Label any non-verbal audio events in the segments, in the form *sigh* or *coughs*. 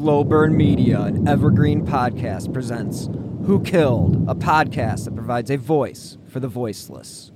Slow Burn Media, an evergreen podcast, presents Who Killed, a podcast that provides a voice for the voiceless.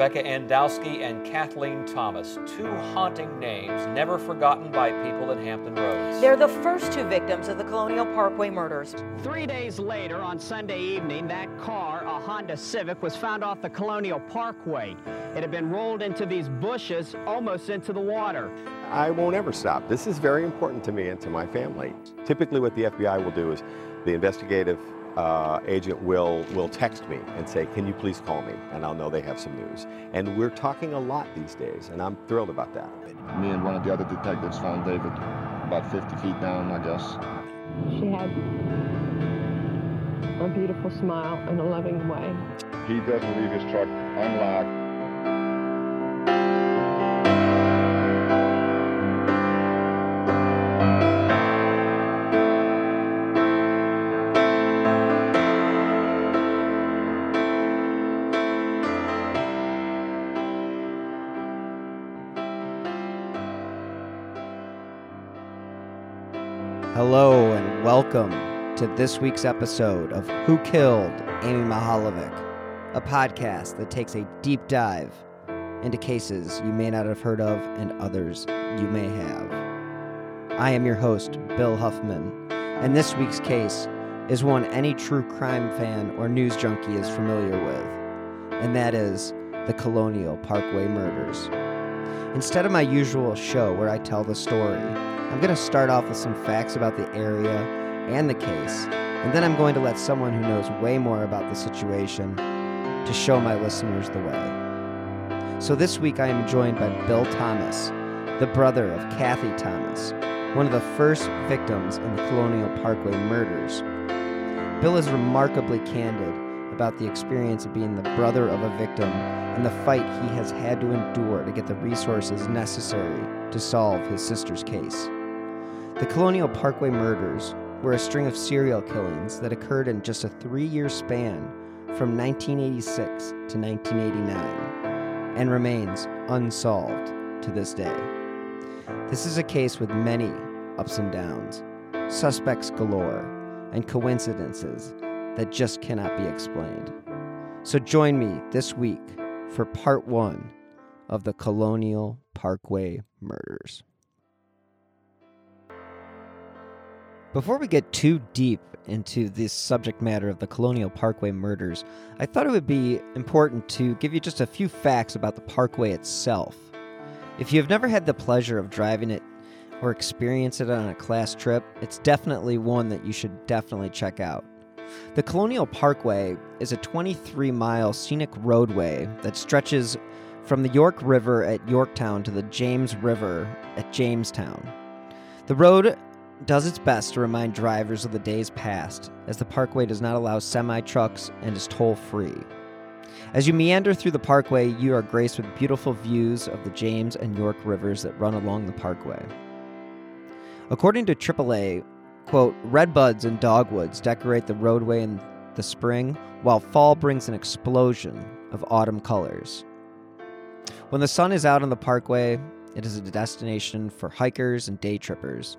Rebecca Ann Dowski and Kathleen Thomas, two haunting names never forgotten by people in Hampton Roads. They're the first two victims of the Colonial Parkway murders. Three days later, on Sunday evening, that car, a Honda Civic, was found off the Colonial Parkway. It had been rolled into these bushes, almost into the water. I won't ever stop. This is very important to me and to my family. Typically, what the FBI will do is the investigative uh, agent will will text me and say, "Can you please call me?" And I'll know they have some news. And we're talking a lot these days, and I'm thrilled about that. Me and one of the other detectives found David about 50 feet down, I guess. She had a beautiful smile and a loving way. He doesn't leave his truck unlocked. Hello and welcome to this week's episode of Who Killed Amy Mihaljevic, a podcast that takes a deep dive into cases you may not have heard of and others you may have. I am your host, Bill Huffman, and this week's case is one any true crime fan or news junkie is familiar with, and that is the Colonial Parkway murders. Instead of my usual show where I tell the story, I'm going to start off with some facts about the area and the case, and then I'm going to let someone who knows way more about the situation to show my listeners the way. So this week I am joined by Bill Thomas, the brother of Kathy Thomas, one of the first victims in the Colonial Parkway murders. Bill is remarkably candid about the experience of being the brother of a victim and the fight he has had to endure to get the resources necessary to solve his sister's case. The Colonial Parkway murders were a string of serial killings that occurred in just a three year span from 1986 to 1989 and remains unsolved to this day. This is a case with many ups and downs, suspects galore, and coincidences that just cannot be explained. So join me this week for part one of the Colonial Parkway murders. Before we get too deep into this subject matter of the Colonial Parkway murders, I thought it would be important to give you just a few facts about the parkway itself. If you have never had the pleasure of driving it or experience it on a class trip, it's definitely one that you should definitely check out. The Colonial Parkway is a 23 mile scenic roadway that stretches from the York River at Yorktown to the James River at Jamestown. The road does its best to remind drivers of the days past, as the parkway does not allow semi trucks and is toll free. As you meander through the parkway, you are graced with beautiful views of the James and York rivers that run along the parkway. According to AAA, quote, redbuds and dogwoods decorate the roadway in the spring, while fall brings an explosion of autumn colors. When the sun is out on the parkway, it is a destination for hikers and day trippers.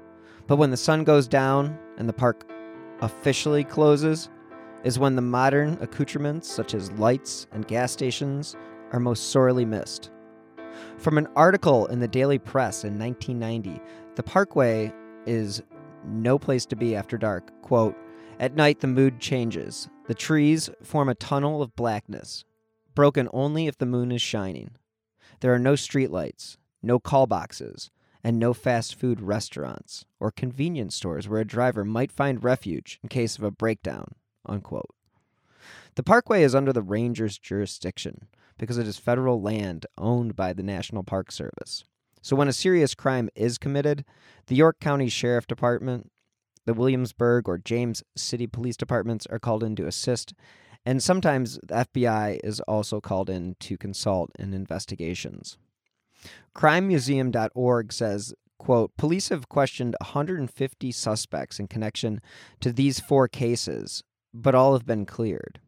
But when the sun goes down and the park officially closes, is when the modern accoutrements such as lights and gas stations are most sorely missed. From an article in the Daily Press in 1990, the parkway is no place to be after dark. Quote, At night, the mood changes. The trees form a tunnel of blackness, broken only if the moon is shining. There are no streetlights, no call boxes, and no fast food restaurants or convenience stores where a driver might find refuge in case of a breakdown. Unquote. The parkway is under the ranger's jurisdiction because it is federal land owned by the National Park Service. So when a serious crime is committed, the York County Sheriff Department, the Williamsburg or James City Police Departments are called in to assist, and sometimes the FBI is also called in to consult in investigations. crimemuseum.org says quote police have questioned 150 suspects in connection to these four cases but all have been cleared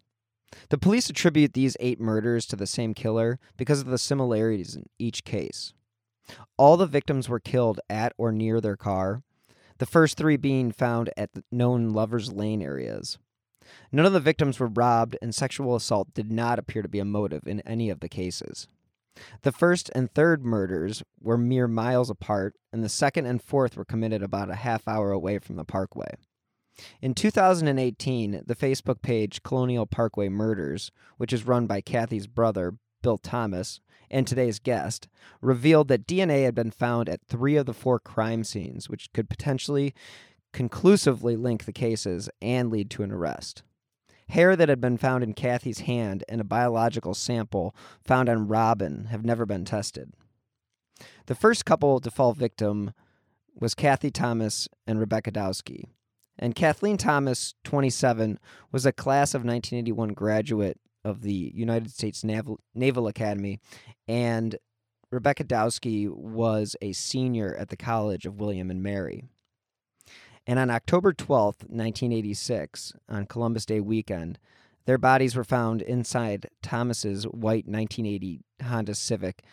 The police attribute these eight murders to the same killer because of the similarities in each case. All the victims were killed at or near their car, the first three being found at known Lover's Lane areas. None of the victims were robbed, and sexual assault did not appear to be a motive in any of the cases. The first and third murders were mere miles apart, and the second and fourth were committed about a half hour away from the parkway. In 2018, the Facebook page Colonial Parkway Murders, which is run by Kathy's brother, Bill Thomas, and today's guest, revealed that DNA had been found at three of the four crime scenes, which could potentially conclusively link the cases and lead to an arrest. Hair that had been found in Kathy's hand and a biological sample found on Robin have never been tested. The first couple to fall victim was Kathy Thomas and Rebecca Dowski. And Kathleen Thomas, 27, was a class of 1981 graduate of the United States Naval, Naval Academy, and Rebecca Dowski was a senior at the College of William and Mary. And on October 12th, 1986, on Columbus Day weekend, their bodies were found inside Thomas's white 1980 Honda Civic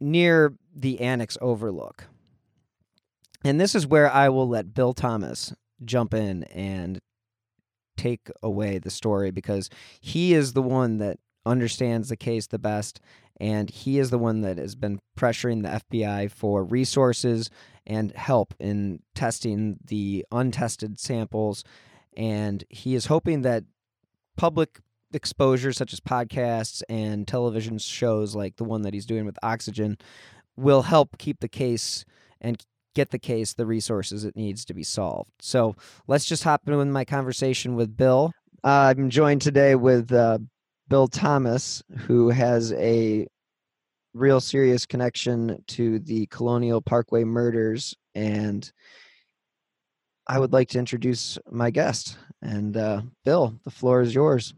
near the Annex Overlook. And this is where I will let Bill Thomas jump in and take away the story because he is the one that understands the case the best and he is the one that has been pressuring the FBI for resources and help in testing the untested samples and he is hoping that public exposure such as podcasts and television shows like the one that he's doing with Oxygen will help keep the case and get the case the resources it needs to be solved. So let's just hop into my conversation with Bill. Uh, I'm joined today with uh, Bill Thomas, who has a real serious connection to the Colonial Parkway murders. And I would like to introduce my guest. And uh, Bill, the floor is yours.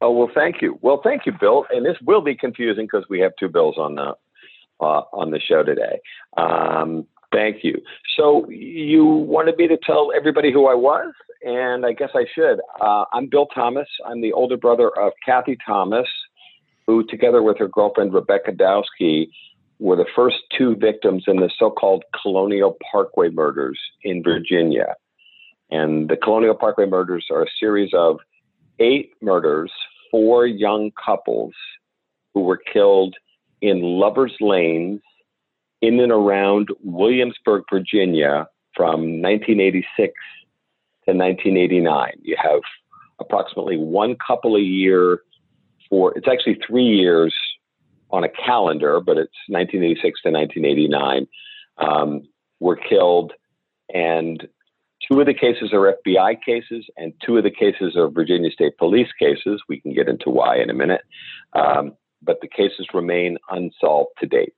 Oh well, thank you. Well, thank you, Bill. And this will be confusing because we have two bills on the uh, on the show today. Um, thank you. So you wanted me to tell everybody who I was, and I guess I should. Uh, I'm Bill Thomas. I'm the older brother of Kathy Thomas, who, together with her girlfriend Rebecca Dowski, were the first two victims in the so-called Colonial Parkway murders in Virginia. And the Colonial Parkway murders are a series of eight murders, four young couples who were killed in Lover's Lanes in and around Williamsburg, Virginia from 1986 to 1989. You have approximately one couple a year for, it's actually three years on a calendar, but it's 1986 to 1989, um, were killed. And two of the cases are FBI cases, and two of the cases are Virginia State Police cases. We can get into why in a minute. Um, but the cases remain unsolved to date.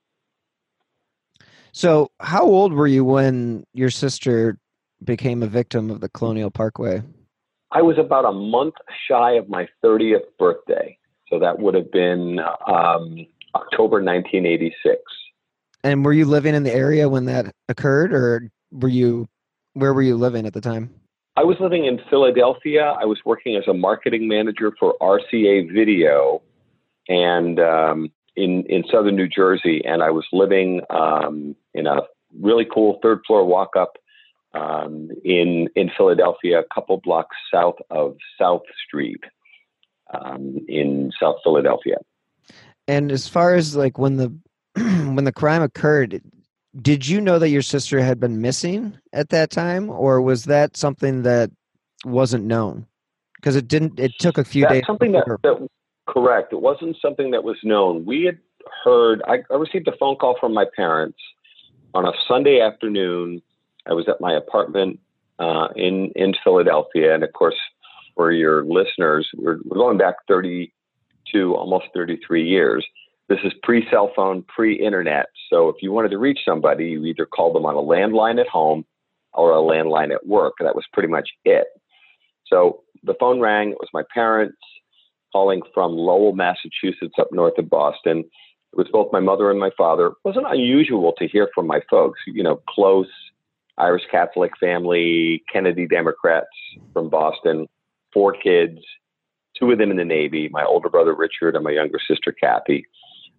So, how old were you when your sister became a victim of the Colonial Parkway? I was about a month shy of my 30th birthday. So that would have been um, October 1986. And were you living in the area when that occurred, or were you, where were you living at the time? I was living in Philadelphia. I was working as a marketing manager for RCA Video and um, in in southern New Jersey, and I was living um, in a really cool third floor walk up um, in in Philadelphia, a couple blocks south of South Street um, in South Philadelphia. And as far as like when the *clears throat* when the crime occurred, did you know that your sister had been missing at that time, or was that something that wasn't known? Because it didn't. It took a few That's days. Something that, that Correct. It wasn't something that was known. We had heard, I, I received a phone call from my parents on a Sunday afternoon. I was at my apartment uh, in, in Philadelphia. And of course, for your listeners, we're, going back 32, almost 33 years. This is pre cell phone, pre internet. So if you wanted to reach somebody, you either called them on a landline at home or a landline at work. That was pretty much it. So the phone rang. It was my parents calling from Lowell, Massachusetts, up north of Boston. It was both my mother and my father. It wasn't unusual to hear from my folks, you know, close Irish Catholic family, Kennedy Democrats from Boston, four kids, two of them in the Navy, my older brother Richard and my younger sister Kathy.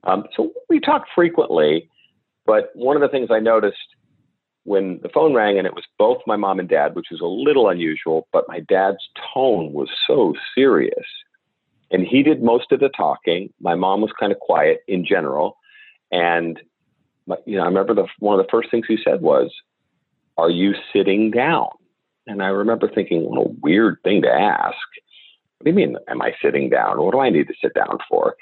Um, so we talk frequently, but one of the things I noticed when the phone rang and it was both my mom and dad, which was a little unusual, but my dad's tone was so serious. And he did most of the talking. My mom was kind of quiet in general. And you know, I remember the one of the first things he said was, "Are you sitting down?" And I remember thinking, what a weird thing to ask. What do you mean, am I sitting down? What do I need to sit down for?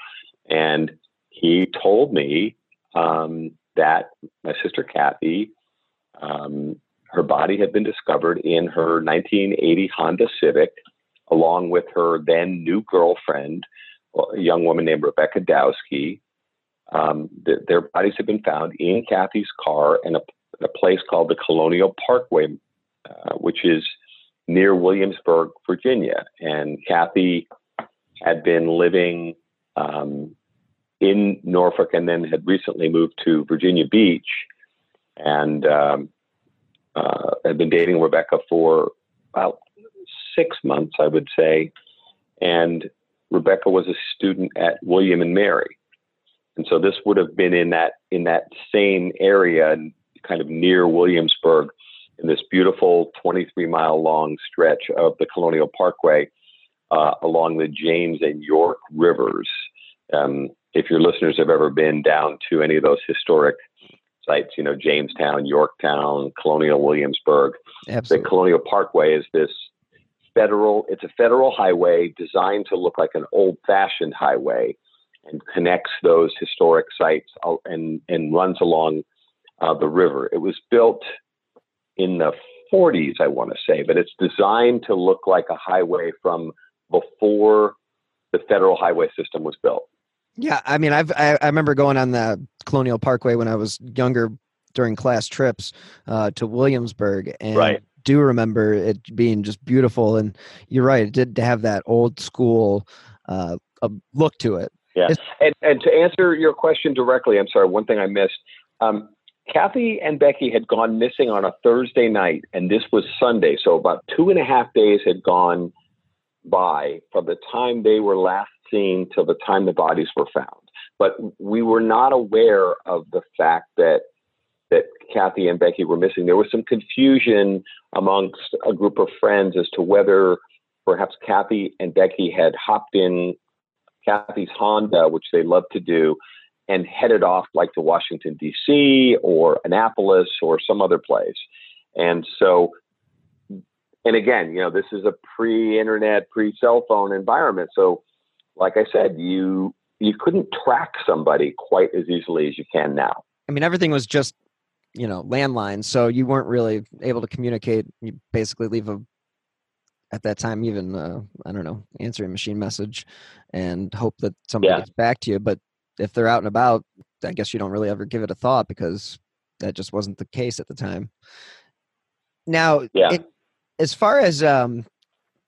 And he told me um, that my sister Kathy, um, her body had been discovered in her 1980 Honda Civic, along with her then new girlfriend, a young woman named Rebecca Dowski. Um, th- their bodies had been found in Kathy's car in a, in a place called the Colonial Parkway, uh, which is near Williamsburg, Virginia. And Kathy had been living um, in Norfolk and then had recently moved to Virginia Beach and um, uh, had been dating Rebecca for about six months, I would say. And Rebecca was a student at William and Mary. And so this would have been in that in that same area, kind of near Williamsburg, in this beautiful 23 mile long stretch of the Colonial Parkway uh, along the James and York rivers. Um, if your listeners have ever been down to any of those historic sites, you know, Jamestown, Yorktown, Colonial Williamsburg, Absolutely. the Colonial Parkway is this federal, it's a federal highway designed to look like an old fashioned highway and connects those historic sites uh, and, and runs along uh, the river. It was built in the 40s, I want to say, but it's designed to look like a highway from before the federal highway system was built. Yeah, I mean, I've I, I remember going on the Colonial Parkway when I was younger during class trips uh, to Williamsburg, and Right. do remember it being just beautiful. And you're right, it did have that old school uh, uh, look to it. Yeah. It's- And, and to answer your question directly, I'm sorry, one thing I missed. Um, Kathy and Becky had gone missing on a Thursday night, and this was Sunday. So about two and a half days had gone by from the time they were last seen till the time the bodies were found. But we were not aware of the fact that that Kathy and Becky were missing. There was some confusion amongst a group of friends as to whether perhaps Kathy and Becky had hopped in Kathy's Honda, which they love to do, and headed off like to Washington, D.C. or Annapolis or some other place. And so, and again, you know, this is a pre internet, pre cell phone environment. So, like I said, you you couldn't track somebody quite as easily as you can now. I mean, everything was just you know landlines, so you weren't really able to communicate. You basically leave a at that time even uh, I don't know answering machine message and hope that somebody Yeah. gets back to you. But if they're out and about, I guess you don't really ever give it a thought because that just wasn't the case at the time. Now, Yeah. it, as far as um,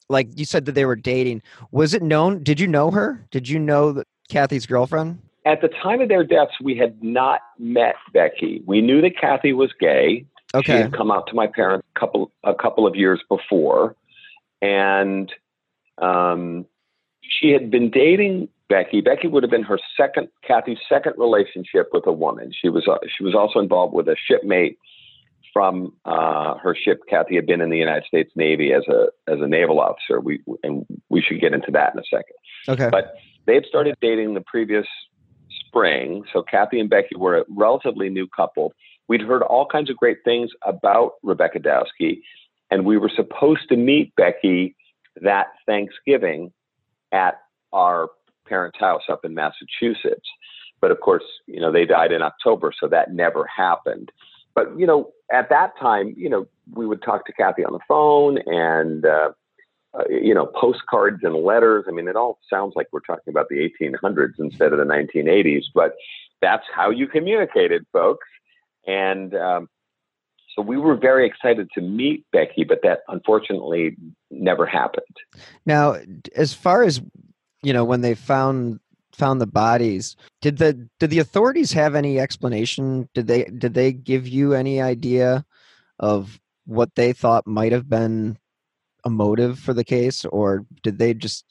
like you said that they were dating, was it known? Did you know her? Did you know that Kathy's girlfriend? At the time of their deaths, we had not met Becky. We knew that Kathy was gay. She Okay, had come out to my parents a couple a couple of years before, and um, she had been dating Becky. Becky would have been her second Kathy's second relationship with a woman. She was uh, she was also involved with a shipmate from uh, her ship. Kathy had been in the United States Navy as a as a naval officer. We and we should get into that in a second. okay, But they had started dating the previous spring. So Kathy and Becky were a relatively new couple. We'd heard all kinds of great things about Rebecca Dowski, and we were supposed to meet Becky that Thanksgiving at our parents' house up in Massachusetts. But of course, you know, they died in October, so that never happened. But, you know, at that time, you know, we would talk to Kathy on the phone and, uh, uh, you know, postcards and letters. I mean, it all sounds like we're talking about the 1800s instead of the 1980s, but that's how you communicated, folks. And um, so we were very excited to meet Becky, but that unfortunately never happened. Now, as far as you know, when they found found the bodies, did the did the authorities have any explanation? Did they did they give you any idea of what they thought might have been a motive for the case, or did they just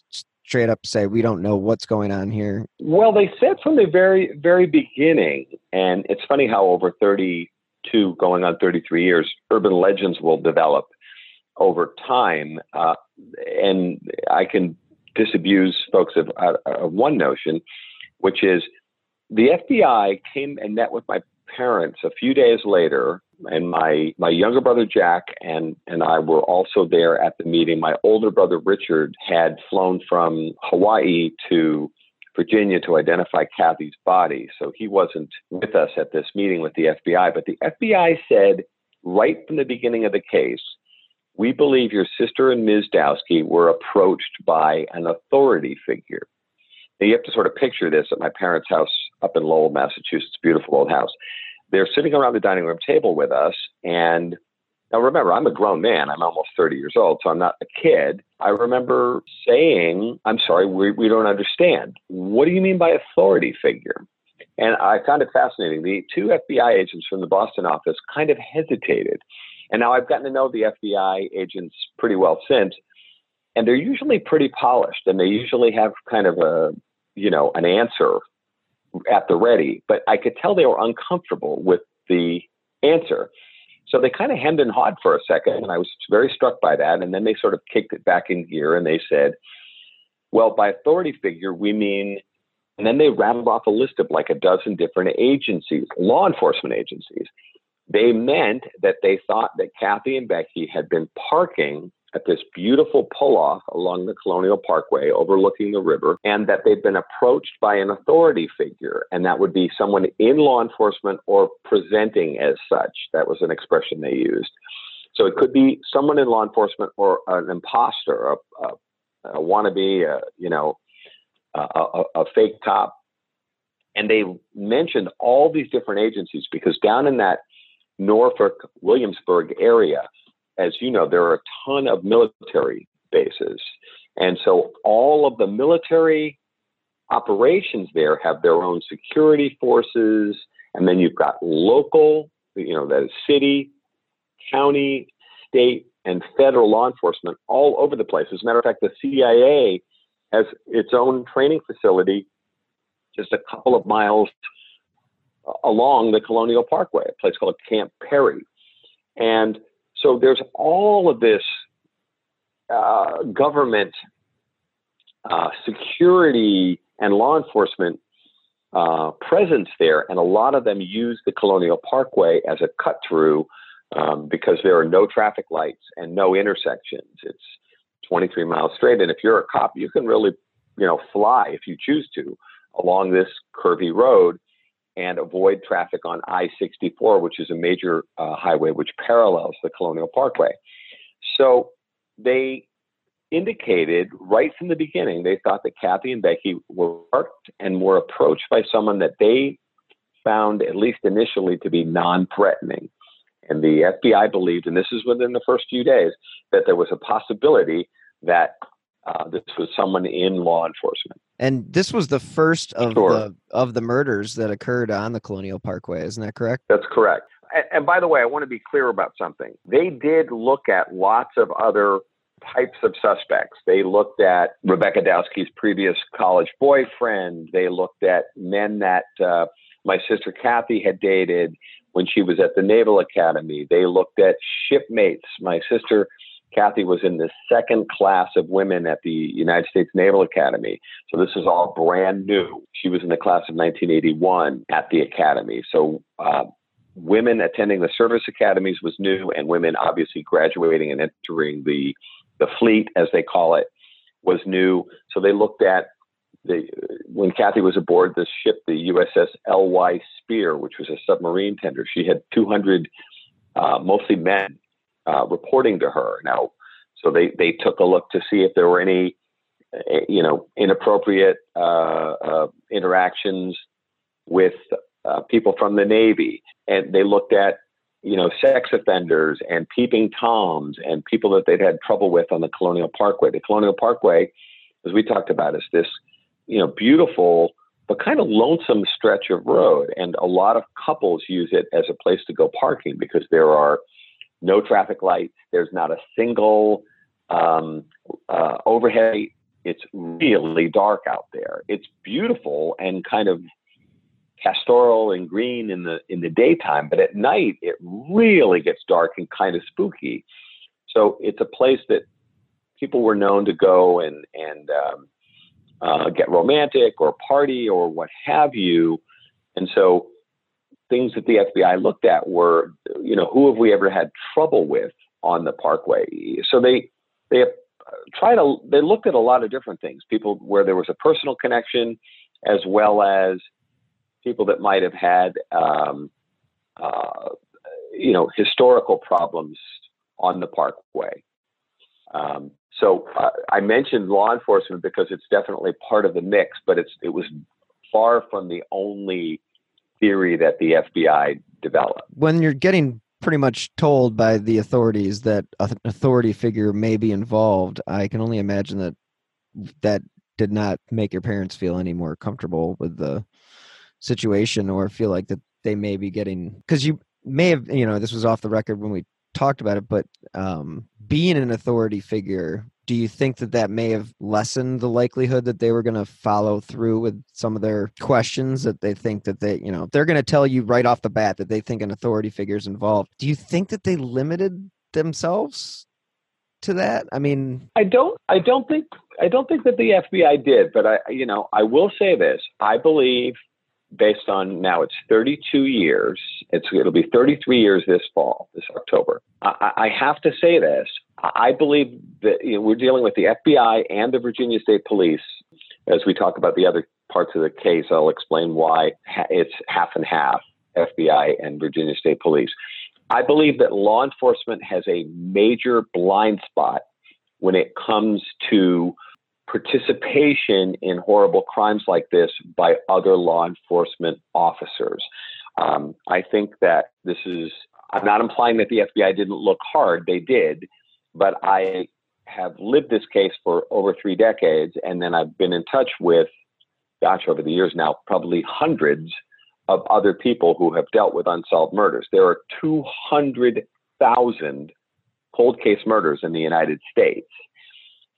straight up say we don't know what's going on here? Well, they said from the very very beginning, and it's funny how over 32, going on 33 years, urban legends will develop over time, uh, and I can disabuse folks of, of one notion, which is the FBI came and met with my parents a few days later and my my younger brother Jack and and I were also there at the meeting. My older brother Richard had flown from Hawaii to Virginia to identify Kathy's body, so he wasn't with us at this meeting with the FBI. But the FBI said right from the beginning of the case, we believe your sister and Ms. Dowski were approached by an authority figure. Now you have to sort of picture this at my parents' house up in Lowell, Massachusetts, beautiful old house they're sitting around the dining room table with us. And now remember, I'm a grown man. I'm almost 30 years old, so I'm not a kid. I remember saying, I'm sorry, we, we don't understand. What do you mean by authority figure? And I found it fascinating. The two FBI agents from the Boston office kind of hesitated. And now I've gotten to know the FBI agents pretty well since, and they're usually pretty polished and they usually have kind of a, you know, an answer at the ready, but I could tell they were uncomfortable with the answer. So they kind of hemmed and hawed for a second, and I was very struck by that. And then they sort of kicked it back in gear and they said, well, by authority figure, we mean, and then they rattled off a list of like a dozen different agencies, law enforcement agencies. They meant that they thought that Kathy and Becky had been parking at this beautiful pull off along the Colonial Parkway overlooking the river, and that they've been approached by an authority figure, and that would be someone in law enforcement or presenting as such. That was an expression they used. So it could be someone in law enforcement or an imposter, a, a, a wannabe, a, you know, a, a fake cop. And they mentioned all these different agencies because down in that Norfolk, Williamsburg area, as you know, there are a ton of military bases. And so all of the military operations there have their own security forces. And then you've got local, you know, that is city, county, state, and federal law enforcement all over the place. As a matter of fact, the CIA has its own training facility just a couple of miles along the Colonial Parkway, a place called Camp Peary. And so there's all of this uh, government uh, security and law enforcement uh, presence there, and a lot of them use the Colonial Parkway as a cut through um, because there are no traffic lights and no intersections. It's 23 miles straight, and if you're a cop, you can really, you know, fly if you choose to along this curvy road and avoid traffic on I 64, which is a major uh, highway which parallels the Colonial Parkway. So they indicated right from the beginning they thought that Kathy and Becky were marked and were approached by someone that they found, at least initially, to be non threatening. And the FBI believed, and this is within the first few days, that there was a possibility that uh, this was someone in law enforcement. And this was the first of Sure. the of the murders that occurred on the Colonial Parkway, isn't that correct? That's correct. And, and by the way, I want to be clear about something. They did look at lots of other types of suspects. They looked at Rebecca Dowski's previous college boyfriend. They looked at men that uh, my sister Kathy had dated when she was at the Naval Academy. They looked at shipmates. My sister Kathy was in the second class of women at the United States Naval Academy. So this is all brand new. She was in the class of 1981 at the Academy. So uh, women attending the service academies was new, and women obviously graduating and entering the the fleet, as they call it, was new. So they looked at the when Kathy was aboard this ship, the USS L.Y. Spear, which was a submarine tender. She had 200, uh, mostly men, uh, reporting to her. Now, so they they took a look to see if there were any, uh, you know, inappropriate uh, uh, interactions with uh, people from the Navy, and they looked at you know sex offenders and peeping toms and people that they'd had trouble with on the Colonial Parkway. The Colonial Parkway, as we talked about, is this you know beautiful but kind of lonesome stretch of road, and a lot of couples use it as a place to go parking because there are no traffic lights. There's not a single um, uh, overhead it's really dark out there. It's beautiful and kind of pastoral and green in the in the daytime, but at night it really gets dark and kind of spooky. So it's a place that people were known to go and and um, uh, get romantic or party or what have you. And so things that the FBI looked at were, you know, who have we ever had trouble with on the Parkway? So they they tried to they looked at a lot of different things. People where there was a personal connection, as well as people that might have had, um, uh, you know, historical problems on the Parkway. Um, so uh, I mentioned law enforcement because it's definitely part of the mix, but it's it was far from the only theory that the FBI developed. When you're getting pretty much told by the authorities that an authority figure may be involved, I can only imagine that that did not make your parents feel any more comfortable with the situation or feel like that they may be getting because you may have you know this was off the record when we talked about it but um being an authority figure do you think that that may have lessened the likelihood that they were going to follow through with some of their questions that they think that they you know they're going to tell you right off the bat that they think an authority figure is involved do you think that they limited themselves to that i mean i don't i don't think i don't think that the fbi did but i you know i will say this i believe based on now it's 32 years. It's it'll be 33 years this fall, this October. I, I have to say this. I believe that you know, we're dealing with the FBI and the Virginia State Police. As we talk about the other parts of the case, I'll explain why it's half and half FBI and Virginia State Police. I believe that law enforcement has a major blind spot when it comes to participation in horrible crimes like this by other law enforcement officers. Um, I think that this is, I'm not implying that the FBI didn't look hard, they did, but I have lived this case for over three decades, and then I've been in touch with, gosh, over the years now, probably hundreds of other people who have dealt with unsolved murders. There are 200,000 cold case murders in the United States.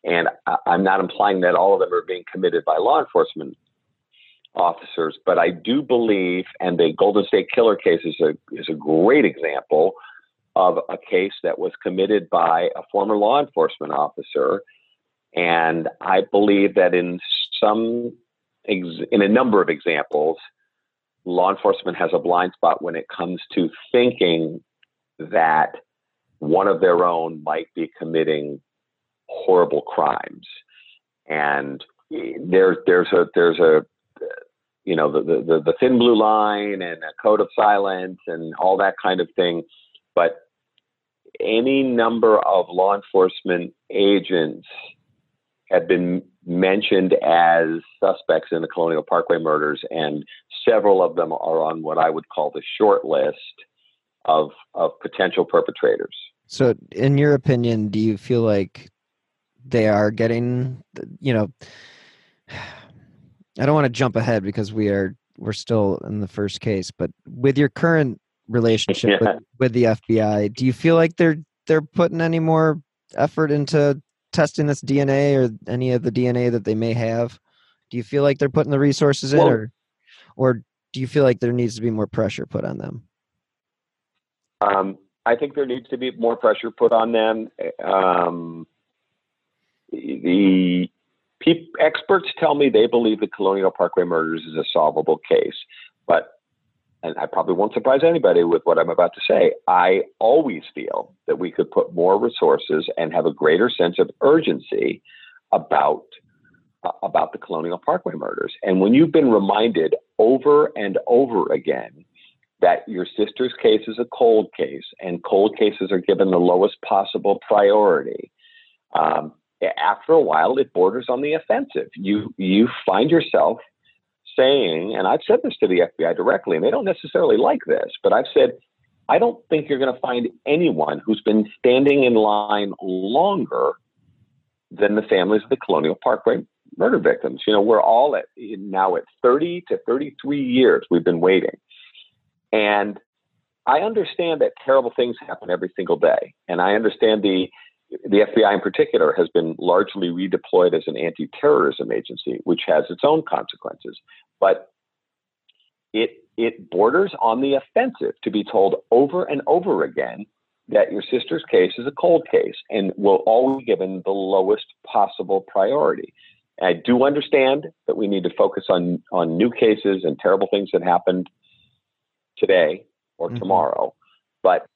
And I'm not implying that all of them are being committed by law enforcement officers, but I do believe, and the Golden State Killer case is a is a great example of a case that was committed by a former law enforcement officer, and I believe that in some in a number of examples, law enforcement has a blind spot when it comes to thinking that one of their own might be committing horrible crimes. And there's there's a there's a you know the, the the thin blue line and a code of silence and all that kind of thing. But any number of law enforcement agents have been mentioned as suspects in the Colonial Parkway murders, and several of them are on what I would call the short list of of potential perpetrators. So, in your opinion, do you feel like they are getting you know *sighs* i don't want to jump ahead because we are we're still in the first case but with your current relationship yeah. with, with the fbi do you feel like they're they're putting any more effort into testing this dna or any of the dna that they may have? Do you feel like they're putting the resources in well, or or do you feel like there needs to be more pressure put on them? Um, i think there needs to be more pressure put on them. Um, the pe- experts tell me they believe the Colonial Parkway murders is a solvable case, but and I probably won't surprise anybody with what I'm about to say. I always feel that we could put more resources and have a greater sense of urgency about uh, about the Colonial Parkway murders. And when you've been reminded over and over again that your sister's case is a cold case and cold cases are given the lowest possible priority, um, after a while it borders on the offensive. You you find yourself saying, and I've said this to the FBI directly, and they don't necessarily like this, but I've said, I don't think you're going to find anyone who's been standing in line longer than the families of the Colonial Parkway murder victims. You know, we're all at now at 30 to 33 years we've been waiting. And I understand that terrible things happen every single day. And I understand the the FBI in particular has been largely redeployed as an anti terrorism agency, which has its own consequences. But it, it borders on the offensive to be told over and over again that your sister's case is a cold case and will always be given the lowest possible priority. I do understand that we need to focus on, on new cases and terrible things that happened today or mm-hmm. tomorrow. But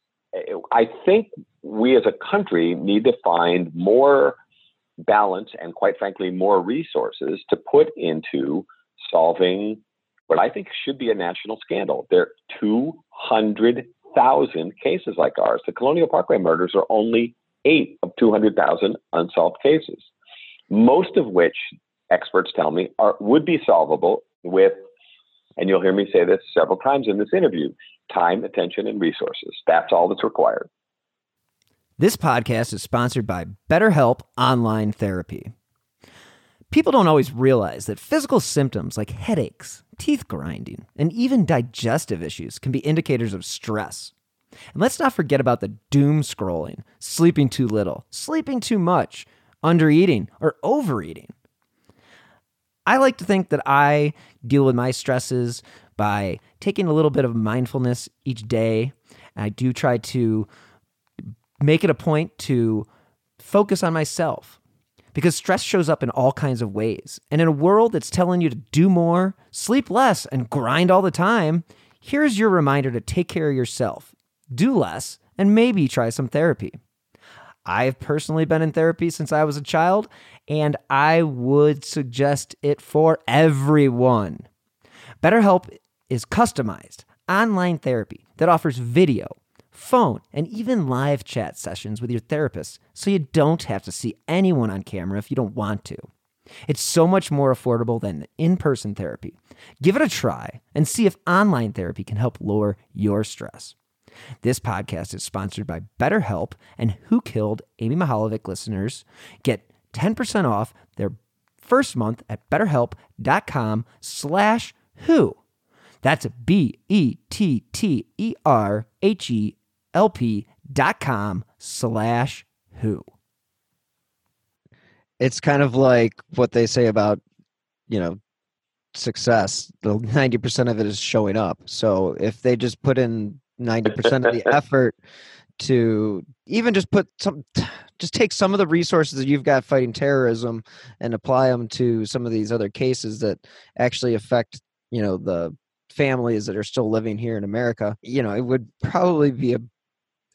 I think we as a country need to find more balance and, quite frankly, more resources to put into solving what I think should be a national scandal. There are 200,000 cases like ours. The Colonial Parkway murders are only eight of 200,000 unsolved cases, most of which experts tell me are would be solvable with, and you'll hear me say this several times in this interview, time, attention, and resources. That's all that's required. This podcast is sponsored by BetterHelp Online Therapy. People don't always realize that physical symptoms like headaches, teeth grinding, and even digestive issues can be indicators of stress. And let's not forget about the doom scrolling, sleeping too little, sleeping too much, undereating, or overeating. I like to think that I deal with my stresses by taking a little bit of mindfulness each day. I do try to make it a point to focus on myself because stress shows up in all kinds of ways. And in a world that's telling you to do more, sleep less, and grind all the time, here's your reminder to take care of yourself, do less, and maybe try some therapy. I've personally been in therapy since I was a child, and I would suggest it for everyone. BetterHelp is customized online therapy that offers video, phone, and even live chat sessions with your therapist so you don't have to see anyone on camera if you don't want to. It's so much more affordable than in person therapy. Give it a try and see if online therapy can help lower your stress. This podcast is sponsored by BetterHelp, and Who Killed Amy Mihaljevic listeners get 10% off their first month at betterhelp.com slash who. That's B E T T E R H E L P dot com slash who. It's kind of like what they say about, you know, success. The 90% of it is showing up. So if they just put in 90% of the *laughs* effort to even just put some just take some of the resources that you've got fighting terrorism and apply them to some of these other cases that actually affect you know the families that are still living here in america you know it would probably be a,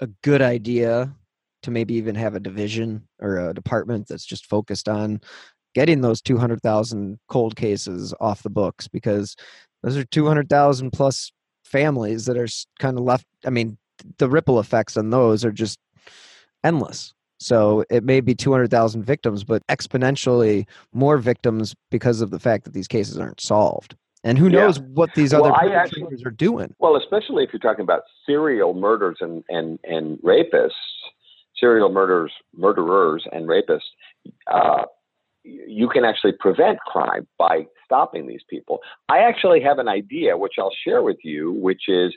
a good idea to maybe even have a division or a department that's just focused on getting those 200,000 cold cases off the books because those are 200,000 plus families that are kind of left i mean the ripple effects on those are just endless so it may be 200,000 victims, but exponentially more victims because of the fact that these cases aren't solved. And who knows yeah. what these other well, perpetrators are doing? Well, especially if you're talking about serial murders and, and, and rapists, serial murders, murderers and rapists, uh, you can actually prevent crime by stopping these people. I actually have an idea, which I'll share with you, which is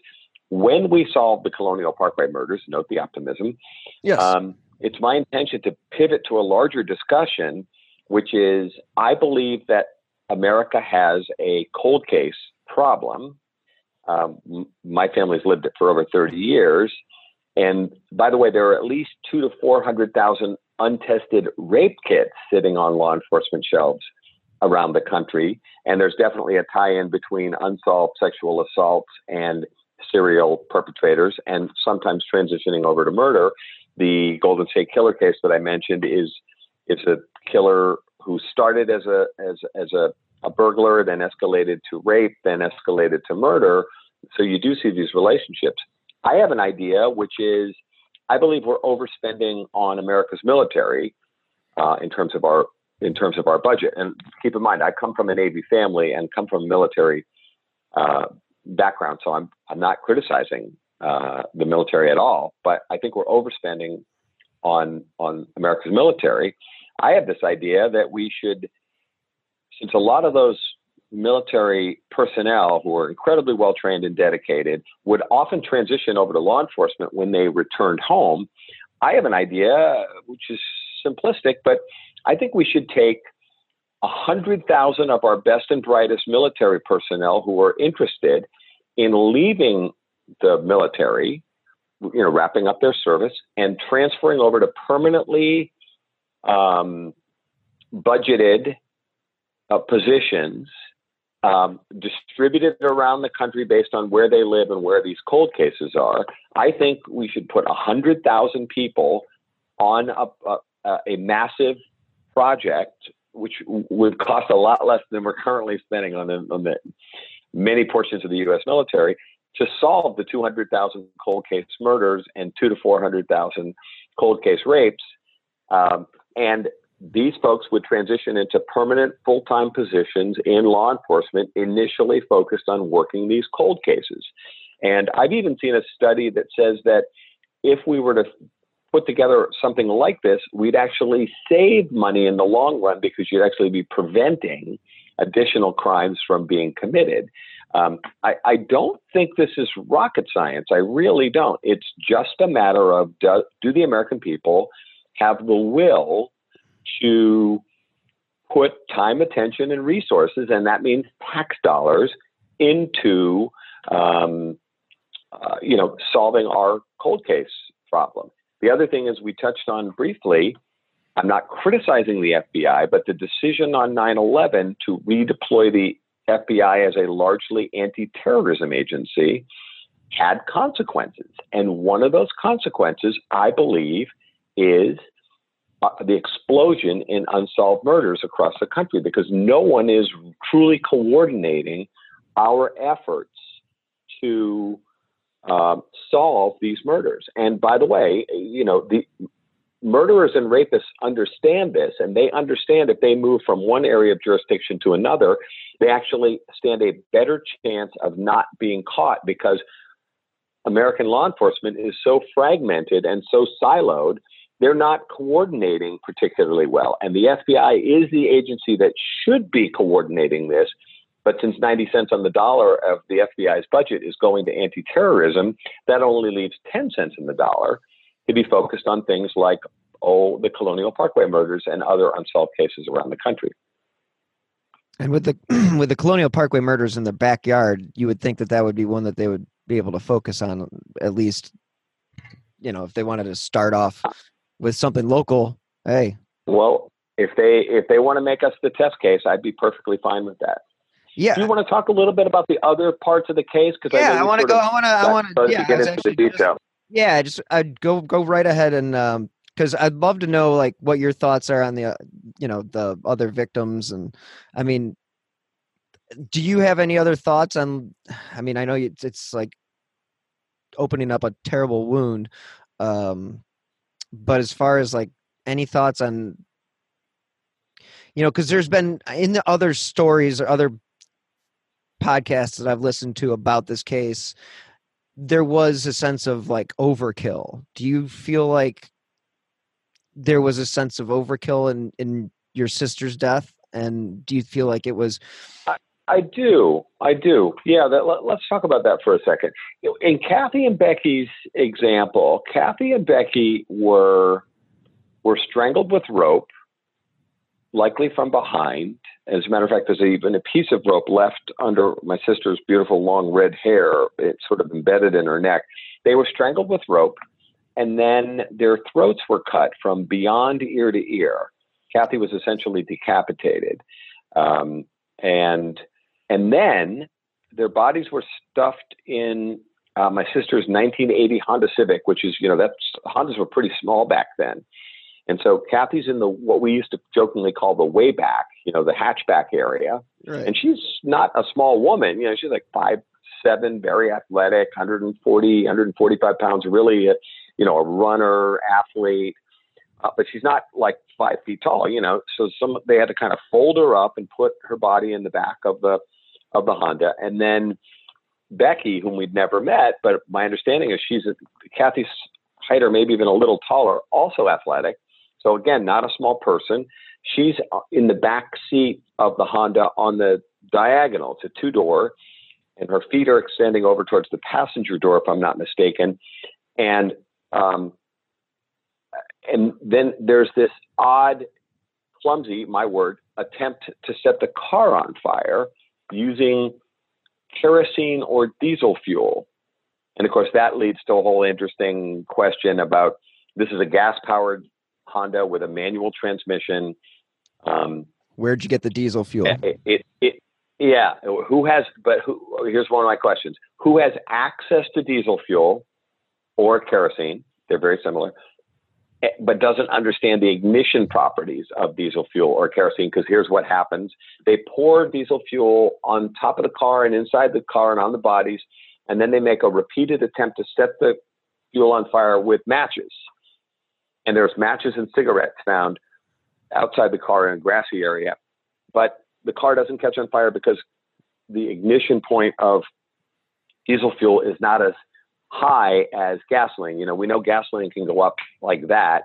when we solve the Colonial Parkway murders, note the optimism. Yes. Um, it's my intention to pivot to a larger discussion, which is I believe that America has a cold case problem. Um, my family's lived it for over 30 years. And by the way, there are at least two to 400,000 untested rape kits sitting on law enforcement shelves around the country. And there's definitely a tie in between unsolved sexual assaults and serial perpetrators and sometimes transitioning over to murder the Golden State Killer case that I mentioned is is a killer who started as a as as a, a burglar, then escalated to rape, then escalated to murder. So you do see these relationships. I have an idea, which is I believe we're overspending on America's military uh, in terms of our in terms of our budget. And keep in mind, I come from a Navy family and come from a military uh, background, so I'm I'm not criticizing uh, the military at all. But I think we're overspending on on America's military. I have this idea that we should, since a lot of those military personnel who are incredibly well trained and dedicated would often transition over to law enforcement when they returned home. I have an idea, which is simplistic, but I think we should take a hundred thousand of our best and brightest military personnel who are interested in leaving the military, you know, wrapping up their service and transferring over to permanently um, budgeted uh, positions um, distributed around the country based on where they live and where these cold cases are. I think we should put 100,000 people on a, a, a, massive project, which would cost a lot less than we're currently spending on the, on the many portions of the U.S. military to solve the 200,000 cold case murders and two to 400,000 cold case rapes. Um, and these folks would transition into permanent full time positions in law enforcement, initially focused on working these cold cases. And I've even seen a study that says that if we were to put together something like this, we'd actually save money in the long run because you'd actually be preventing additional crimes from being committed. Um, I, I, don't think this is rocket science. I really don't. It's just a matter of do, do the American people have the will to put time, attention, and resources, and that means tax dollars, into um, uh, you know solving our cold case problem. The other thing is we touched on briefly. I'm not criticizing the FBI, but the decision on 9/11 to redeploy the FBI as a largely anti-terrorism agency had consequences, and one of those consequences, I believe, is uh, the explosion in unsolved murders across the country because no one is truly coordinating our efforts to uh, solve these murders. And by the way, you know, the murderers and rapists understand this, and they understand if they move from one area of jurisdiction to another, they actually stand a better chance of not being caught because American law enforcement is so fragmented and so siloed they're not coordinating particularly well. And the FBI is the agency that should be coordinating this. But since 90 cents on the dollar of the FBI's budget is going to anti terrorism, that only leaves 10 cents in the dollar to be focused on things like, oh, the Colonial Parkway murders and other unsolved cases around the country. And with the *clears throat* with the Colonial Parkway murders in the backyard, you would think that that would be one that they would be able to focus on at least, you know, if they wanted to start off with something local, hey. Well, if they if they want to make us the test case, I'd be perfectly fine with that. Yeah. Do you want to talk a little bit about the other parts of the case? Because yeah, I, I want to go. I want to. I want to. Yeah, get into the detail. Just, yeah, just I'd go go right ahead and um because I'd love to know like what your thoughts are on the uh, you know the other victims and I mean, do you have any other thoughts on? I mean, I know it's, it's like opening up a terrible wound, um, but as far as like any thoughts on you know because there's been uh, in the other stories or other podcasts that i've listened to about this case there was a sense of like overkill. Do you feel like there was a sense of overkill in in your sister's death? And do you feel like it was I, do i do. Yeah that, let, us talk about that for a second. In cathy and becky's example cathy and becky were were strangled with rope likely from behind. As a matter of fact there's even a piece of rope left under my sister's beautiful long red hair. It's sort of embedded in her neck. They were strangled with rope and then their throats were cut from beyond ear to ear. Cathy was essentially decapitated. Um, and and then their bodies were stuffed in uh, my sister's 1980 Honda Civic, which is, you know, that's Hondas were pretty small back then. And so Cathy's in the what we used to jokingly call the way back, you know, the hatchback area. Right. And she's not a small woman, you know, she's like five seven, very athletic, 140, 145 pounds, really, a, you know, a runner, athlete. Uh, but she's not like five feet tall, you know. So some they had to kind of fold her up and put her body in the back of the of the Honda, and then Becky, whom we'd never met, but my understanding is she's a, Cathy's height or maybe even a little taller, also athletic. So again, not a small person. She's in the back seat of the Honda on the diagonal. It's a two door, and her feet are extending over towards the passenger door, if I'm not mistaken. And um, and then there's this odd, clumsy, my word, attempt to set the car on fire using kerosene or diesel fuel. And of course, that leads to a whole interesting question about this is a gas powered Honda with a manual transmission. Um, Where'd you get the diesel fuel? it, it, it, yeah, who has, but who, here's one of my questions who has access to diesel fuel or kerosene? They're very similar but doesn't understand the ignition properties of diesel fuel or kerosene because here's what happens. They pour diesel fuel on top of the car and inside the car and on the bodies and then they make a repeated attempt to set the fuel on fire with matches. And there's matches and cigarettes found outside the car in a grassy area but the car doesn't catch on fire because the ignition point of diesel fuel is not as high as gasoline. You know, we know gasoline can go up like that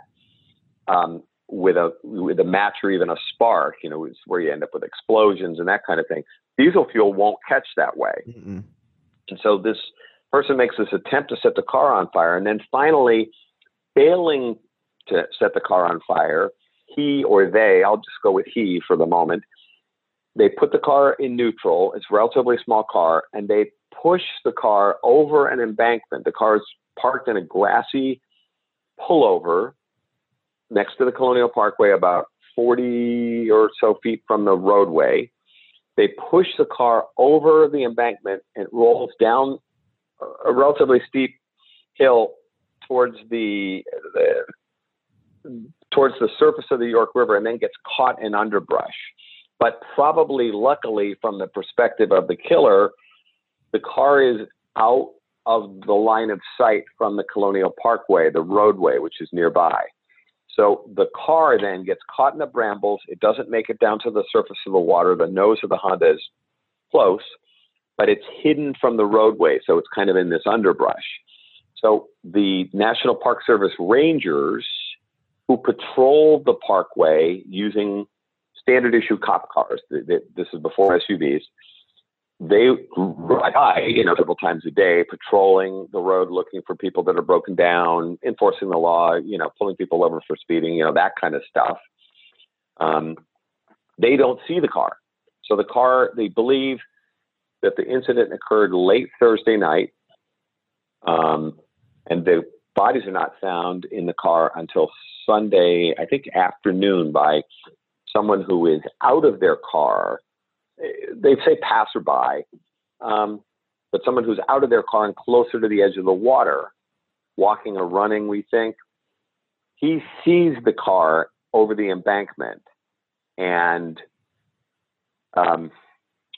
um, with a with a match or even a spark. You know, it's where you end up with explosions and that kind of thing. Diesel fuel won't catch that way, Mm-mm. and so this person makes this attempt to set the car on fire, and then finally, failing to set the car on fire, he or they, I'll just go with he for the moment. They put the car in neutral. It's a relatively small car, and they push the car over an embankment. The car is parked in a grassy pullover next to the Colonial Parkway, about 40 or so feet from the roadway. They push the car over the embankment and rolls down a relatively steep hill towards the, the towards the surface of the York River and then gets caught in underbrush. But probably luckily from the perspective of the killer, the car is out of the line of sight from the Colonial Parkway, the roadway, which is nearby. So the car then gets caught in the brambles. It doesn't make it down to the surface of the water. The nose of the Honda is close, but it's hidden from the roadway. So it's kind of in this underbrush. So the National Park Service rangers who patrol the parkway using standard issue cop cars, this is before SUVs, they ride by, you know, several times a day, patrolling the road, looking for people that are broken down, enforcing the law, you know, pulling people over for speeding, you know, that kind of stuff. Um, they don't see the car. So the car, they believe that the incident occurred late Thursday night, um, and the bodies are not found in the car until Sunday, I think afternoon, by someone who is out of their car they say passerby, um, but someone who's out of their car and closer to the edge of the water, walking or running, we think, he sees the car over the embankment and um,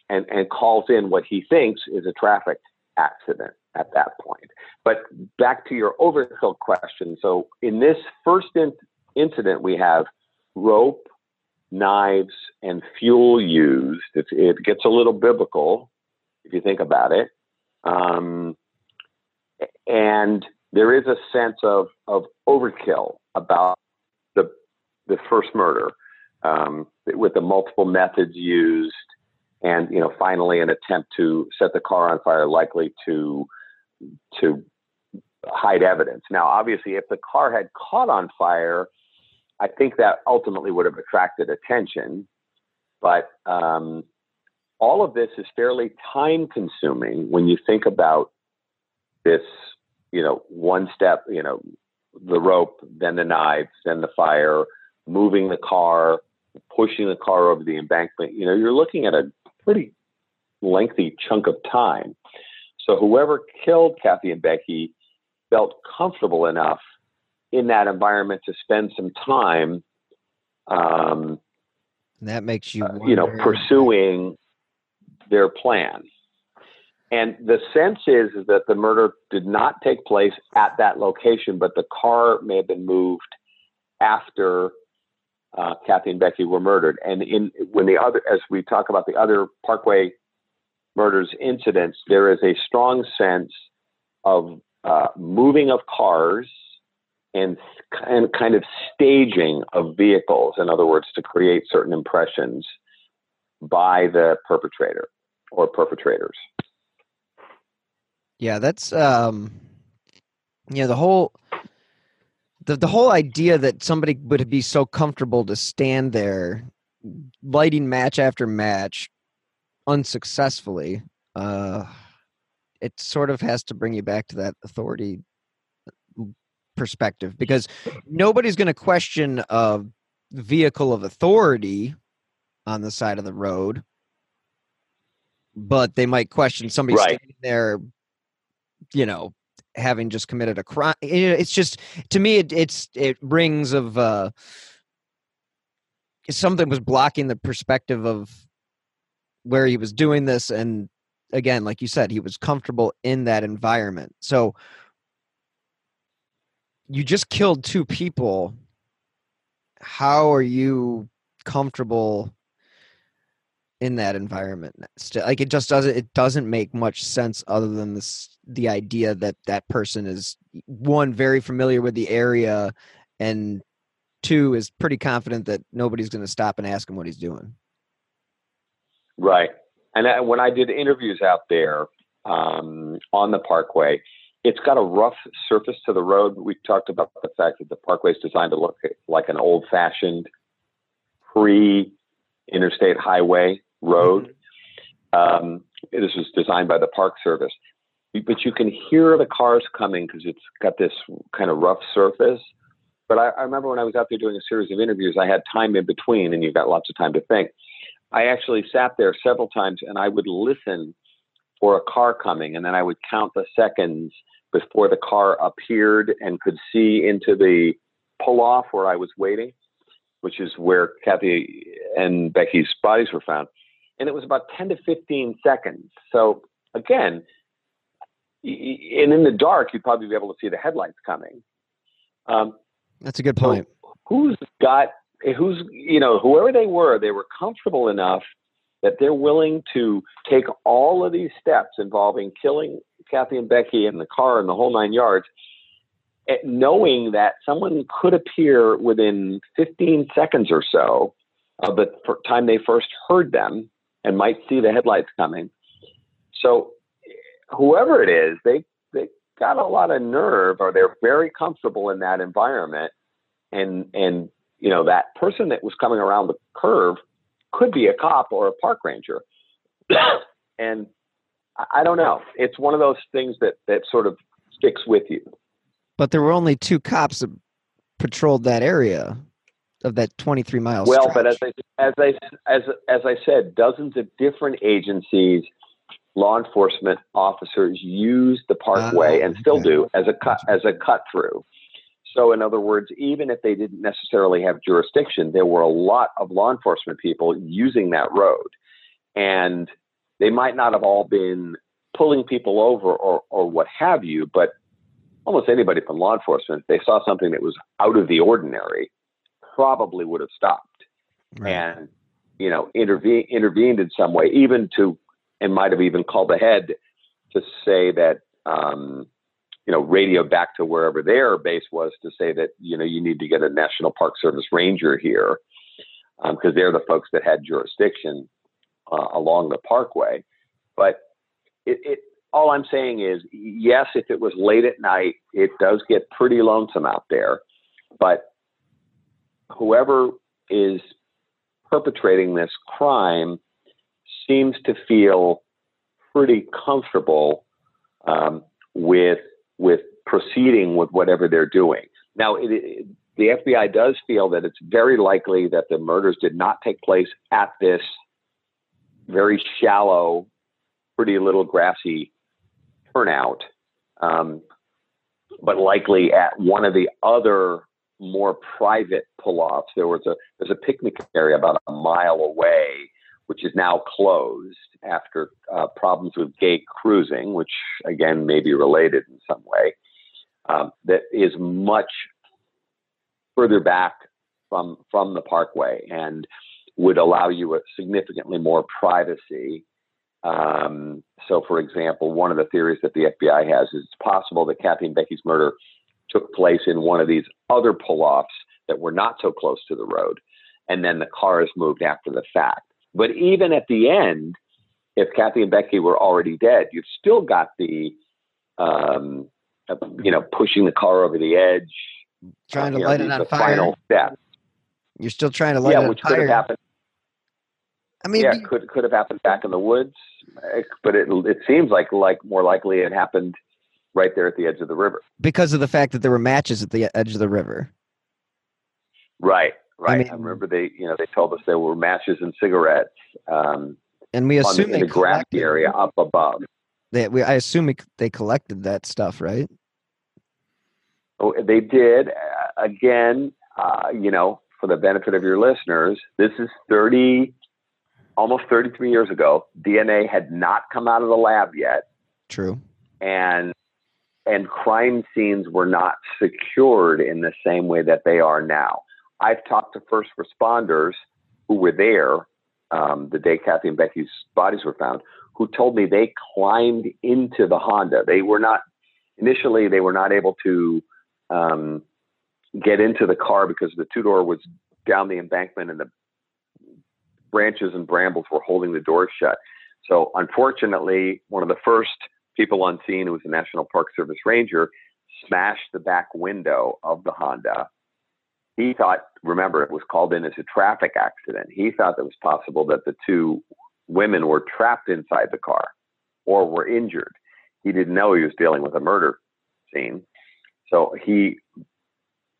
and and calls in what he thinks is a traffic accident at that point. But back to your overkill question. So in this first in- incident, we have rope knives, and fuel used. It's, it gets a little biblical if you think about it. Um, and there is a sense of, of overkill about the, the first murder um, with the multiple methods used and you know finally an attempt to set the car on fire likely to to hide evidence now obviously if the car had caught on fire I think that ultimately would have attracted attention. But um, all of this is fairly time consuming when you think about this, you know, one step, you know, the rope, then the knives, then the fire, moving the car, pushing the car over the embankment. You know, you're looking at a pretty lengthy chunk of time. So whoever killed Cathy and Becky felt comfortable enough in that environment to spend some time um, that makes you uh, you know pursuing their plan. And the sense is, is that the murder did not take place at that location but the car may have been moved after uh, Cathy and Becky were murdered. And in when the other as we talk about the other Parkway murders incidents there is a strong sense of uh, moving of cars and, and kind of staging of vehicles, in other words, to create certain impressions by the perpetrator or perpetrators. Yeah, that's um, know the whole the the whole idea that somebody would be so comfortable to stand there lighting match after match unsuccessfully uh it sort of has to bring you back to that authority perspective because nobody's going to question a vehicle of authority on the side of the road. But they might question somebody Right. standing there you know having just committed a crime. It's just to me it, it's it rings of uh something was blocking the perspective of where he was doing this and again like you said he was comfortable in that environment. So you just killed two people. How are you comfortable in that environment? Like it just doesn't it doesn't make much sense other than this the idea that that person is one very familiar with the area and two is pretty confident that nobody's going to stop and ask him what he's doing. Right. And when I did interviews out there um, on the parkway, it's got a rough surface to the road. We talked about the fact that the parkway is designed to look like an old fashioned pre interstate highway road. Um, this was designed by the Park Service. But you can hear the cars coming because it's got this kind of rough surface. But I, I remember when I was out there doing a series of interviews, I had time in between, and you've got lots of time to think. I actually sat there several times and I would listen for a car coming and then I would count the seconds before the car appeared and could see into the pull off where I was waiting, which is where Cathy and Becky's bodies were found. And it was about 10 to 15 seconds. So again, and in the dark, you'd probably be able to see the headlights coming. Um, that's a good so point who's got who's you know whoever they were they were comfortable enough that they're willing to take all of these steps involving killing cathy and becky and the car and the whole nine yards eh, knowing that someone could appear within 15 seconds or so of the time they first heard them and might see the headlights coming. So eh, whoever it is they they got a lot of nerve or they're very comfortable in that environment. And and you know that person that was coming around the curve could be a cop or a park ranger. *coughs* And I- don't know. It's one of those things that that sort of sticks with you. But there were only two cops that patrolled that area of that 23 mile well stretch. but as i as i as as i said dozens of different agencies law enforcement officers use the parkway Ah, and still do as a cut as a cut through so in other words even if they didn't necessarily have jurisdiction there were a lot of law enforcement people using that road and they might not have all been pulling people over or or what have you but almost anybody from law enforcement they saw something that was out of the ordinary probably would have stopped Right. and you know intervene intervened in some way even to and might have even called ahead to say that um, you know radio back to wherever their base was to say that you know you need to get a national park service ranger here because they're the folks that had jurisdiction uh, along the parkway. But it, it all i'm saying is yes if it was late at night it does get pretty lonesome out there. But whoever is perpetrating this crime seems to feel pretty comfortable um, with with proceeding with whatever they're doing. Now, it, it, the FBI does feel that it's very likely that the murders did not take place at this very shallow, pretty little grassy turnout, um, but likely at one of the other more private pull-offs. There was a there's a picnic area about a mile away, which is now closed after uh, problems with gay cruising, which again may be related in some way. Um, that is much further back from from the parkway and would allow you a significantly more privacy. Um, so, for example, one of the theories that the FBI has is it's possible that Cathy and Becky's murder took place in one of these other pull-offs that were not so close to the road, and then the cars moved after the fact. But even at the end, if Cathy and Becky were already dead, you've still got the, um, uh, you know, pushing the car over the edge, trying to you know, light it on the fire. Final step. You're still trying to light yeah, it on which could have happened. I mean, yeah, you- could could have happened back in the woods, eh, but it it seems like like more likely it happened right there at the edge of the river. because of the fact that there were matches at the edge of the river. Right, right. I, mean- remember they you know they told us there were matches and cigarettes um, And we the, assume in they the collected, area up above. They, we, I assume they collected that stuff, right? Oh, they did. Uh, again, uh, you know, for the benefit of your listeners, this is 30, almost 33 years ago. DNA had not come out of the lab yet, True. and and crime scenes were not secured in the same way that they are now. I've talked to first responders who were there um, the day Cathy and Becky's bodies were found, who told me they climbed into the Honda. They were not initially they were not able to um, get into the car because the two door was down the embankment and the branches and brambles were holding the door shut. So unfortunately, one of the first people on scene, who was a National Park Service ranger, smashed the back window of the Honda. He thought, remember, it was called in as a traffic accident. He thought it was possible that the two women were trapped inside the car or were injured. He didn't know he was dealing with a murder scene. So he,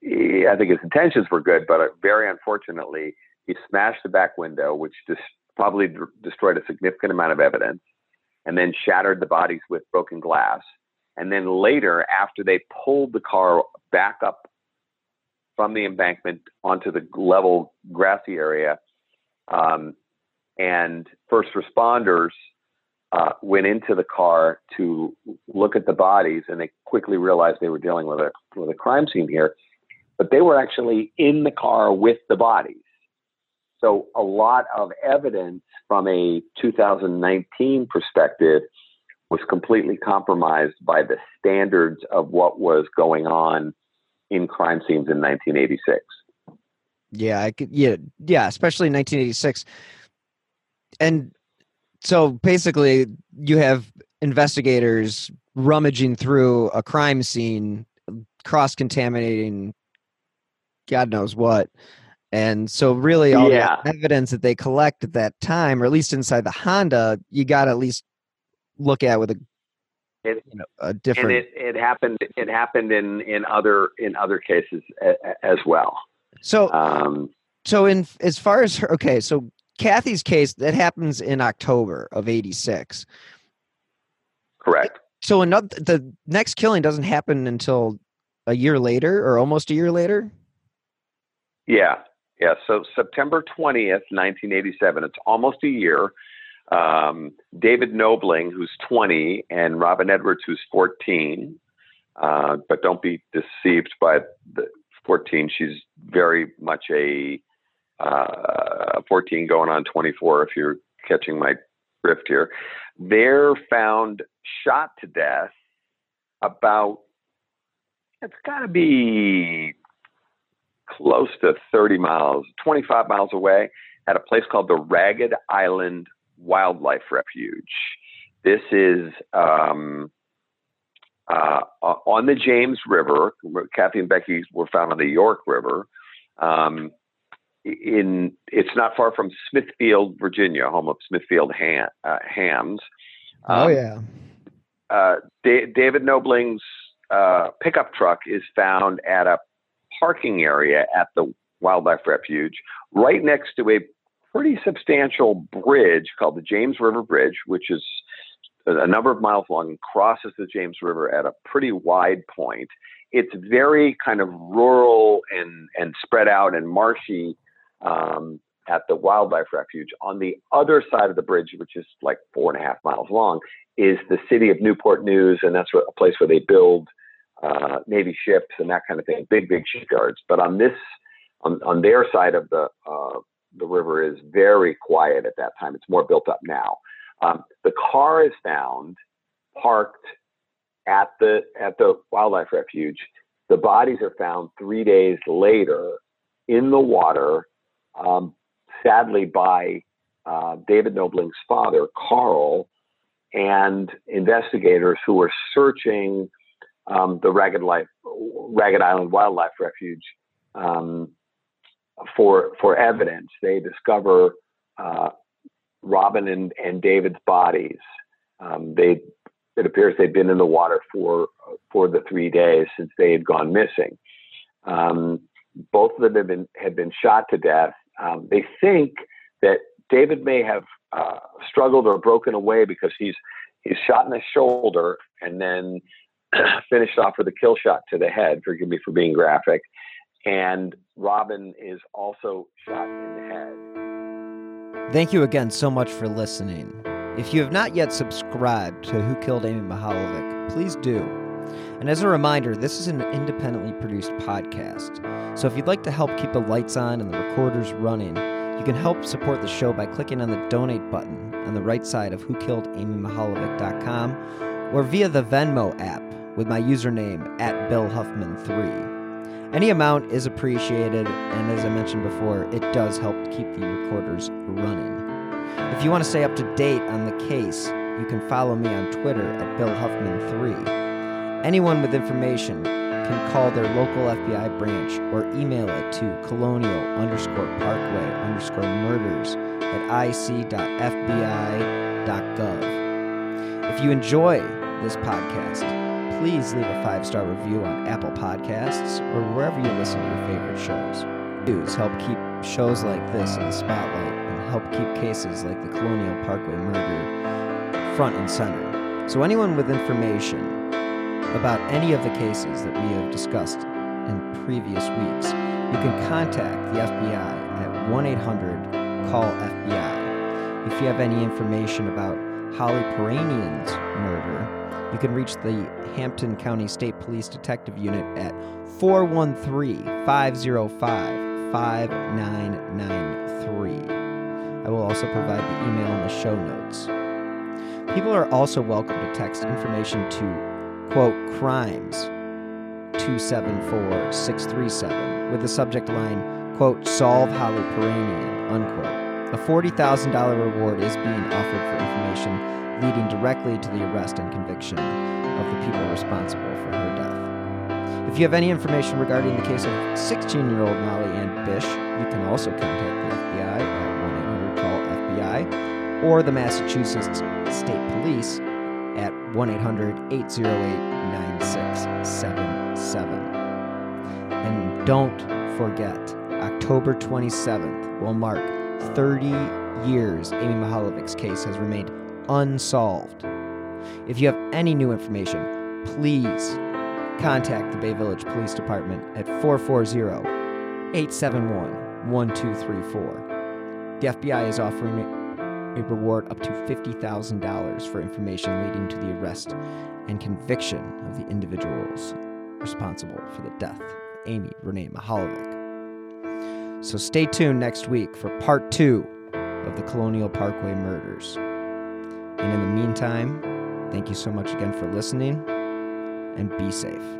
he I think his intentions were good, but uh, very unfortunately, he smashed the back window, which just probably d- destroyed a significant amount of evidence, and then shattered the bodies with broken glass. And then later, after they pulled the car back up from the embankment onto the level grassy area, um, and first responders uh, went into the car to look at the bodies, and they quickly realized they were dealing with a with a crime scene here. But they were actually in the car with the bodies. So a lot of evidence from a 2019 perspective was completely compromised by the standards of what was going on in crime scenes in 1986. Yeah, I could. Yeah, yeah, especially in 1986. And so basically, you have investigators rummaging through a crime scene, cross contaminating God knows what. And so, really, all Yeah. the evidence that they collect at that time, or at least inside the Honda, you got to at least look at with a, It- you know, a different. And it, it happened. It happened in in other in other cases a, a- as well. so, Um, so in as far as her, okay, so Cathy's case that happens in October of '86. correct. So another the next killing doesn't happen until a year later or almost a year later. Yeah, yeah. So September twentieth, nineteen eighty-seven. It's almost a year. Um, David Knobling, who's twenty, and Robin Edwards, who's fourteen. Uh, but don't be deceived by the fourteen. She's very much a uh, fourteen, going on twenty-four. If you're catching my drift here, they're found shot to death about. It's got to be close to 30 miles, 25 miles away, at a place called the Ragged Island Wildlife Refuge. This is um, uh, on the James River. Kathy and Becky were found on the York River. Um, in it's not far from Smithfield, Virginia, home of Smithfield ham, uh, Hams. oh Um, yeah. uh, Da- David Knobling's uh, pickup truck is found at a parking area at the wildlife refuge, right next to a pretty substantial bridge called the James River Bridge, which is a number of miles long and crosses the James River at a pretty wide point. It's very kind of rural and, and spread out and marshy um, at the wildlife refuge. On the other side of the bridge, which is like four and a half miles long, is the city of Newport News, and that's a place where they build uh, Navy ships and that kind of thing, big, big shipyards. But on this, on, on their side of the uh, the river is very quiet at that time. It's more built up now. Um, the car is found parked at the at the wildlife refuge. The bodies are found three days later in the water, um, sadly by uh, David Knobling's father, Carl, and investigators who were searching um, the Ragged, Life, Ragged Island Wildlife Refuge um, for for evidence. They discover uh, Robin and, and David's bodies. Um, they it appears they've been in the water for for the three days since they had gone missing. Um, both of them have been had been shot to death. Um, they think that David may have uh, struggled or broken away because he's he's shot in the shoulder and then *clears throat* finished off with a kill shot to the head. Forgive me for being graphic. And Robin is also shot in the head. Thank you again so much for listening. If you have not yet subscribed to Who Killed Amy Mihaljevic, please do. And as a reminder, this is an independently produced podcast. So if you'd like to help keep the lights on and the recorders running, you can help support the show by clicking on the donate button on the right side of whokilledamymihaljevic.com or via the Venmo app with my username at BillHuffman3. Any amount is appreciated, and as I mentioned before, it does help keep the recorders running. If you want to stay up to date on the case, you can follow me on Twitter at BillHuffman3. Anyone with information can call their local FBI branch or email it to colonial underscore parkway underscore murders at ic.fbi.gov. If you enjoy this podcast, please leave a five star review on Apple Podcasts or wherever you listen to your favorite shows. News help keep shows like this in the spotlight and help keep cases like the Colonial Parkway murder front and center. So, anyone with information about any of the cases that we have discussed in previous weeks, you can contact the FBI at 1 800 CALL FBI. If you have any information about Holly Piirainen's murder, you can reach the Hampden County State Police Detective Unit at 413 505 5993. I will also provide the email in the show notes. People are also welcome to text information to quote, crimes 274 637 with the subject line, quote, solve Holly Piirainen, unquote. A $40,000 reward is being offered for information leading directly to the arrest and conviction of the people responsible for her death. If you have any information regarding the case of 16 year old Molly Ann Bish, you can also contact the FBI at 1 800 CALL FBI or the Massachusetts State Police at 1 800 808 9677. And don't forget, October 27th will mark 30 years Amy Mihaljevic's case has remained unsolved. If you have any new information, please contact the Bay Village Police Department at 440 871 1234. The FBI is offering a reward up to $50,000 for information leading to the arrest and conviction of the individuals responsible for the death of Amy Renee Mihaljevic. So stay tuned next week for part two of the Colonial Parkway murders. And in the meantime, thank you so much again for listening and be safe.